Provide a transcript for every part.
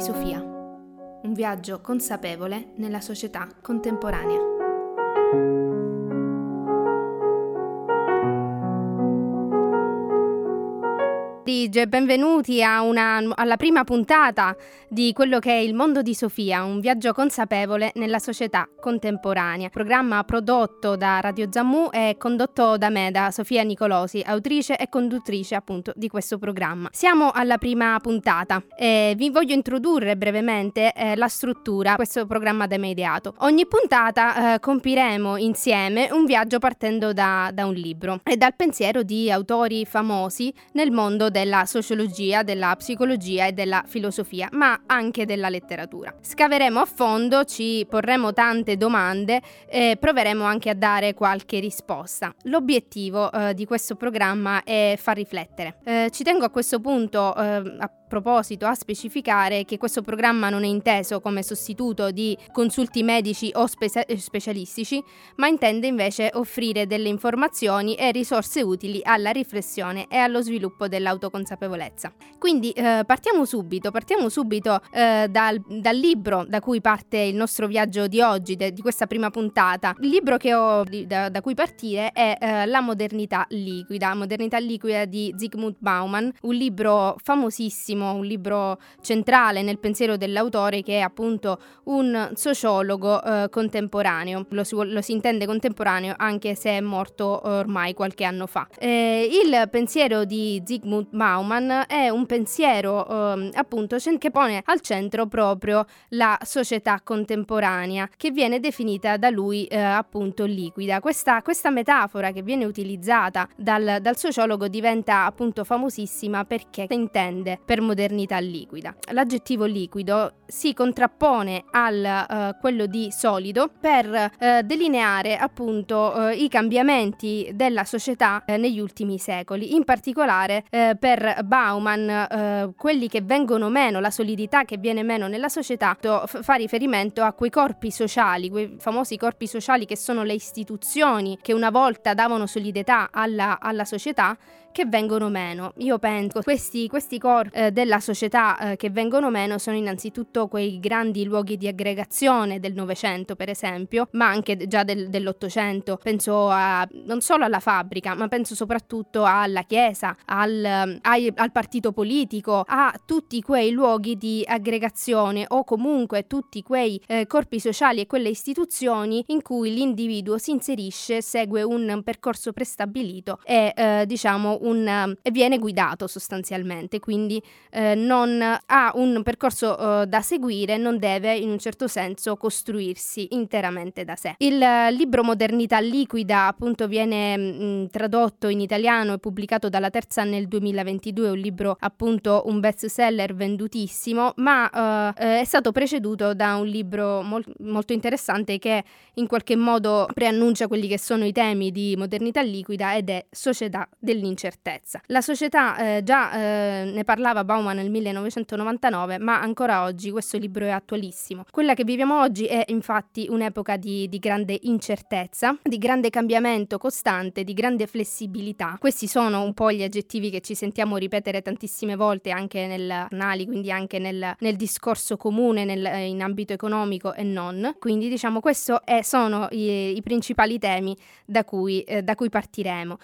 di Sofia. Un viaggio consapevole nella società contemporanea. Pomeriggio e benvenuti una, alla prima puntata di quello che è Il mondo di Sofia, un viaggio consapevole nella società contemporanea. Programma prodotto da Radio Zammu e condotto da me, da Sofia Nicolosi, autrice e conduttrice appunto di questo programma. Siamo alla prima puntata e vi voglio introdurre brevemente eh, la struttura di questo programma da me ideato. Ogni puntata eh, compiremo insieme un viaggio partendo da, da un libro e dal pensiero di autori famosi nel mondo della della sociologia, della psicologia e della filosofia, ma anche della letteratura. Scaveremo a fondo, ci porremo tante domande e proveremo anche a dare qualche risposta. L'obiettivo eh, di questo programma è far riflettere. Eh, ci tengo a questo punto eh, a proposito a specificare che questo programma non è inteso come sostituto di consulti medici o spe- specialistici, ma intende invece offrire delle informazioni e risorse utili alla riflessione e allo sviluppo dell'autoconsapevolezza. Quindi eh, partiamo subito, partiamo subito eh, dal, dal, libro da cui parte il nostro viaggio di oggi, de- di questa prima puntata. Il libro che ho da, da, cui partire è eh, La modernità liquida, Modernità liquida di Zygmunt Bauman, un libro famosissimo Ultimo, un libro centrale nel pensiero dell'autore che è appunto un sociologo eh, contemporaneo. Lo si, lo si, intende contemporaneo anche se è morto ormai qualche anno fa. Eh, il pensiero di Zygmunt Bauman è un pensiero eh, appunto che pone al centro proprio la società contemporanea che viene definita da lui eh, appunto liquida. Questa, questa, metafora che viene utilizzata dal, dal sociologo diventa appunto famosissima perché intende per modernità liquida. L'aggettivo liquido si contrappone al uh, quello di solido per uh, delineare appunto uh, i cambiamenti della società negli ultimi secoli, in particolare per Bauman quelli che vengono meno, la solidità che viene meno nella società f- fa riferimento a quei corpi sociali, quei famosi corpi sociali che sono le istituzioni che una volta davano solidità alla, alla società che vengono meno. Io penso questi, questi corpi eh, della società eh, che vengono meno sono innanzitutto quei grandi luoghi di aggregazione del Novecento, per esempio, ma anche già del, dell'Ottocento. Penso a, non solo alla fabbrica, ma penso soprattutto alla chiesa, al, ai, al partito politico, a tutti quei luoghi di aggregazione o comunque tutti quei eh, corpi sociali e quelle istituzioni in cui l'individuo si inserisce, segue un percorso prestabilito e eh, diciamo un, eh, viene guidato sostanzialmente, quindi eh, non ha un percorso eh, da seguire, non deve in un certo senso costruirsi interamente da sé. Il libro Modernità liquida appunto viene mh, mm, tradotto in italiano e pubblicato dalla Terza nel 2022, un libro appunto un best seller vendutissimo, ma eh, eh, è stato preceduto da un libro mol- molto interessante che in qualche modo preannuncia quelli che sono i temi di modernità liquida ed è Società dell'incertezza certezza. La società eh, già eh, ne parlava Bauman nel 1999, ma ancora oggi questo libro è attualissimo. Quella che viviamo oggi è infatti un'epoca di, di grande incertezza, di grande cambiamento costante, di grande flessibilità. Questi sono un po' gli aggettivi che ci sentiamo ripetere tantissime volte anche nel giornali, quindi anche nel, nel discorso comune nel, in ambito economico e non. Quindi diciamo questi sono i, i, principali temi da cui, eh, da cui partiremo.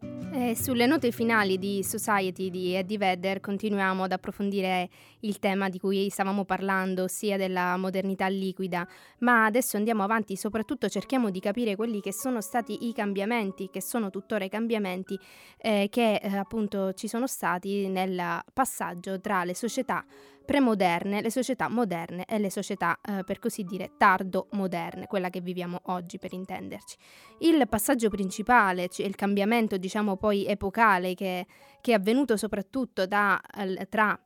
E sulle note finali di Society di Eddie Vedder continuiamo ad approfondire il tema di cui stavamo parlando, ossia della modernità liquida, ma adesso andiamo avanti, soprattutto cerchiamo di capire quelli che sono stati i cambiamenti, che sono tuttora i cambiamenti eh, che eh, appunto ci sono stati nel passaggio tra le società premoderne, le società moderne e le società, eh, per così dire, tardo-moderne, quella che viviamo oggi per intenderci. Il passaggio principale, cioè il cambiamento, diciamo poi epocale che, che è avvenuto soprattutto da, tra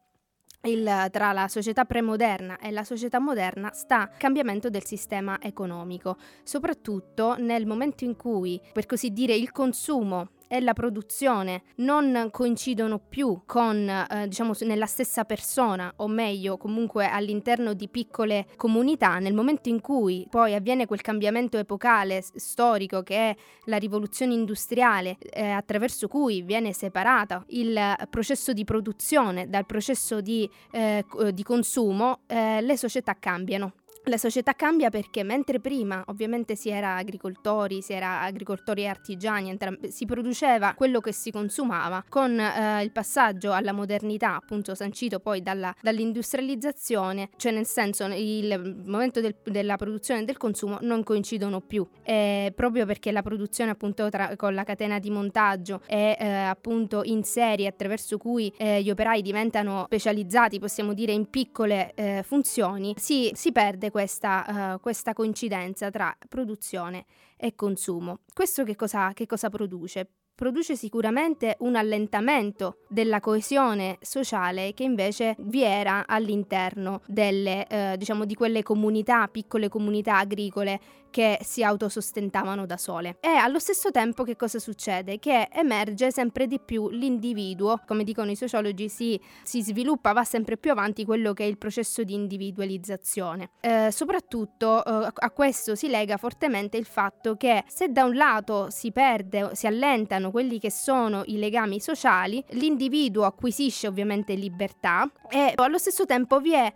il, tra la società premoderna e la società moderna sta il cambiamento del sistema economico, soprattutto nel momento in cui, per così dire, il consumo e la produzione non coincidono più con, eh, diciamo, nella stessa persona, o meglio, comunque all'interno di piccole comunità, nel momento in cui poi avviene quel cambiamento epocale storico che è la rivoluzione industriale, eh, attraverso cui viene separata il processo di produzione dal processo di, eh, di consumo, eh, le società cambiano la società cambia perché mentre prima ovviamente si era agricoltori, si era agricoltori e artigiani, entram- si produceva quello che si consumava, con eh, il passaggio alla modernità, appunto sancito poi dalla, dall'industrializzazione, cioè nel senso il momento del, della produzione e del consumo non coincidono più, eh, proprio perché la produzione appunto tra, con la catena di montaggio è eh, appunto in serie attraverso cui eh, gli operai diventano specializzati, possiamo dire in piccole eh, funzioni, si, si perde questa, uh, questa coincidenza tra produzione e consumo. Questo che cosa, che cosa produce? produce sicuramente un allentamento della coesione sociale che invece vi era all'interno delle, eh, diciamo, di quelle comunità, piccole comunità agricole che si autosostentavano da sole. E allo stesso tempo che cosa succede? Che emerge sempre di più l'individuo, come dicono i sociologi, si, si sviluppa, va sempre più avanti quello che è il processo di individualizzazione. Eh, soprattutto eh, a questo si lega fortemente il fatto che se da un lato si perde, si allentano quelli che sono i legami sociali, l'individuo acquisisce ovviamente libertà e allo stesso tempo vi è,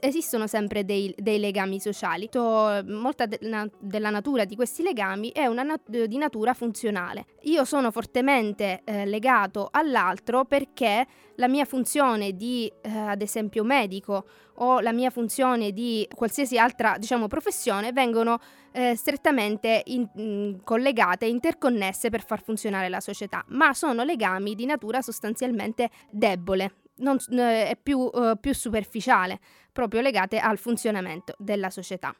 esistono sempre dei, dei legami sociali. Molta na, della natura di questi legami è nat- di natura funzionale. Io sono fortemente eh, legato all'altro perché la mia funzione di, eh, ad esempio, medico o la mia funzione di qualsiasi altra, diciamo, professione vengono eh, strettamente in, mm, collegate, interconnesse per far funzionare la società, ma sono legami di natura sostanzialmente debole, non, eh, più, eh, più superficiale, proprio legate al funzionamento della società.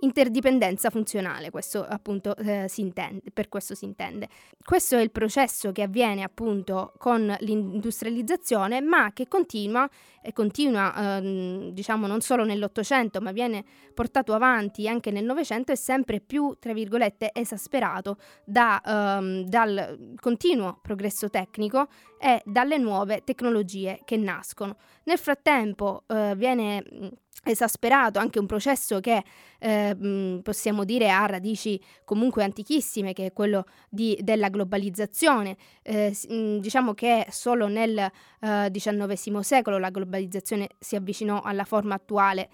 Interdipendenza funzionale, questo appunto eh, si intende, per questo si intende. Questo è il processo che avviene appunto con l'industrializzazione, ma che continua e continua ehm, diciamo non solo nell'Ottocento, ma viene portato avanti anche nel Novecento e sempre più, tra virgolette, esasperato da, ehm, dal continuo progresso tecnico e dalle nuove tecnologie che nascono. Nel frattempo eh, viene esasperato anche un processo che eh, possiamo dire ha radici comunque antichissime, che è quello di, della globalizzazione. Eh, diciamo che solo nel eh, XIX secolo la globalizzazione si avvicinò alla forma attuale.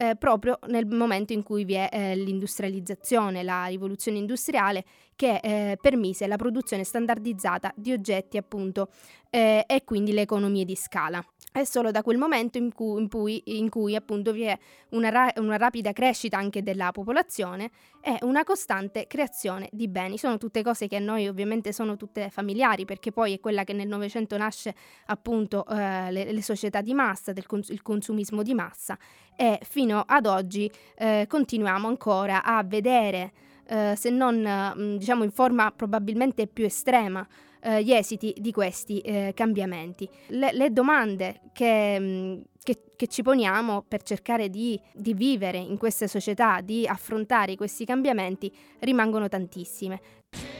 Eh, proprio nel momento in cui vi è eh, l'industrializzazione, la rivoluzione industriale che eh, permise la produzione standardizzata di oggetti appunto e quindi le economie di scala. È solo da quel momento in cui, in cui, in cui appunto vi è una, ra- una, rapida crescita anche della popolazione e una costante creazione di beni. Sono tutte cose che a noi ovviamente sono tutte familiari perché poi è quella che nel Novecento nasce appunto eh, le, le, società di massa, cons- il consumismo di massa e fino ad oggi eh, continuiamo ancora a vedere, eh, se non mm, diciamo in forma probabilmente più estrema, eh, gli esiti di questi eh, cambiamenti. Le, le domande che, mm, che, che, ci poniamo per cercare di, di, vivere in queste società, di affrontare questi cambiamenti, rimangono tantissime.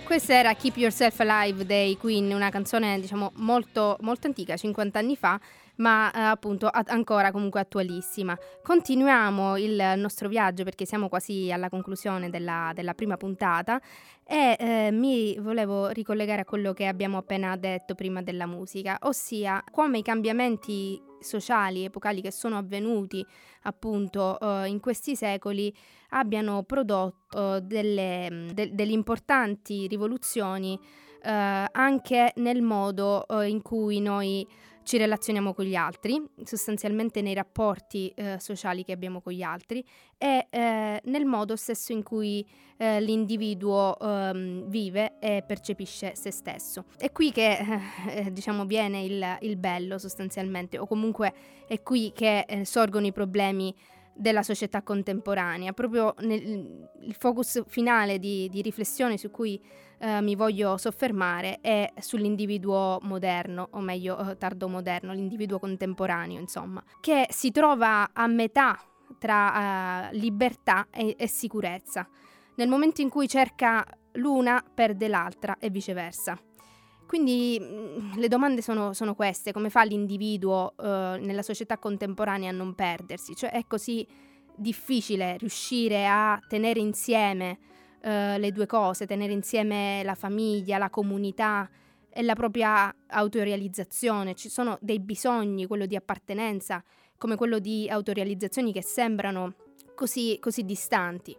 Questa era Keep Yourself Alive dei Queen, una canzone diciamo molto, molto antica, 50 anni fa, ma eh, appunto a- ancora comunque attualissima. Continuiamo il nostro viaggio perché siamo quasi alla conclusione della, della prima puntata e eh, mi volevo ricollegare a quello che abbiamo appena detto prima della musica, ossia come i cambiamenti sociali, epocali che sono avvenuti appunto eh, in questi secoli abbiano prodotto delle, de, delle importanti rivoluzioni eh, anche nel modo eh, in cui noi ci relazioniamo con gli altri, sostanzialmente nei rapporti eh, sociali che abbiamo con gli altri e eh, nel modo stesso in cui eh, l'individuo ehm, vive e percepisce se stesso. È qui che eh, diciamo viene il, il, bello sostanzialmente o comunque è qui che eh, sorgono i problemi della società contemporanea, proprio nel, il focus finale di, di riflessione su cui eh, mi voglio soffermare è sull'individuo moderno, o meglio eh, tardomoderno, l'individuo contemporaneo, insomma, che si trova a metà tra eh, libertà e, e sicurezza Nel momento in cui cerca l'una, perde l'altra e viceversa. Quindi mm, le domande sono, sono, queste, come fa l'individuo eh, nella società contemporanea a non perdersi? Cioè è così difficile riuscire a tenere insieme eh, le due cose, tenere insieme la famiglia, la comunità e la propria autorealizzazione. Ci sono dei bisogni, quello di appartenenza, come quello di autorealizzazioni che sembrano così, così distanti.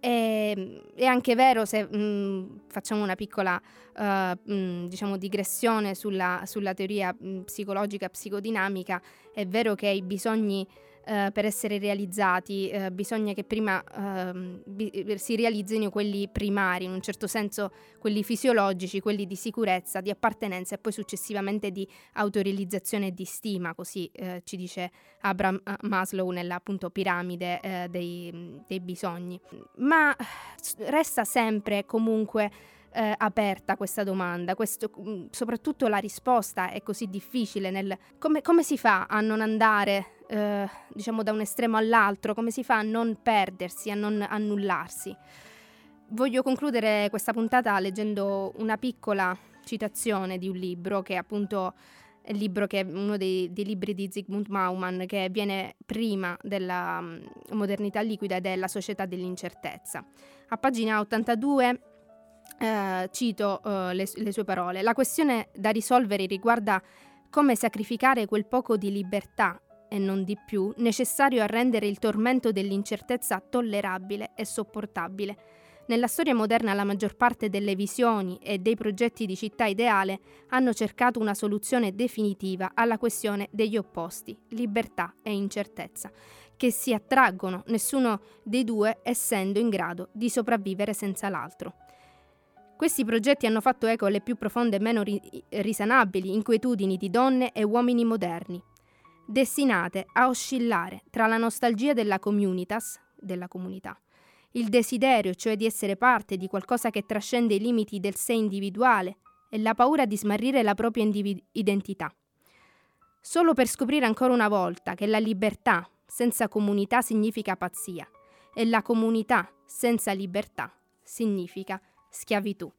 E, è anche vero se mh, mm, facciamo una piccola uh, mh, diciamo digressione sulla, sulla teoria mh, psicologica psicodinamica, è vero che i bisogni eh, per essere realizzati eh, bisogna che prima eh, bi- si realizzino quelli primari, in un certo senso quelli fisiologici, quelli di sicurezza, di appartenenza e poi successivamente di autorealizzazione e di stima, così eh, ci dice Abraham eh, Maslow nella appunto piramide eh, dei, dei bisogni. Ma resta sempre comunque eh, aperta questa domanda, questo, mm, soprattutto la risposta è così difficile nel come, come si fa a non andare eh, diciamo da un estremo all'altro, come si fa a non perdersi, a non annullarsi. Voglio concludere questa puntata leggendo una piccola citazione di un libro che appunto è libro che è uno dei, dei libri di Zygmunt Maumann che viene prima della um, modernità liquida ed è La società dell'incertezza. A pagina 82 eh, cito eh, le, le sue parole. La questione da risolvere riguarda come sacrificare quel poco di libertà e non di più, necessario a rendere il tormento dell'incertezza tollerabile e sopportabile. Nella storia moderna la maggior parte delle visioni e dei progetti di città ideale hanno cercato una soluzione definitiva alla questione degli opposti, libertà e incertezza, che si attraggono, nessuno dei due essendo in grado di sopravvivere senza l'altro. Questi progetti hanno fatto eco alle più profonde e meno ri- risanabili inquietudini di donne e uomini moderni, destinate a oscillare tra la nostalgia della communitas, della comunità, il desiderio, cioè di essere parte di qualcosa che trascende i limiti del sé individuale, e la paura di smarrire la propria individu- identità. Solo per scoprire ancora una volta che la libertà senza comunità significa pazzia e la comunità senza libertà significa schiavitù.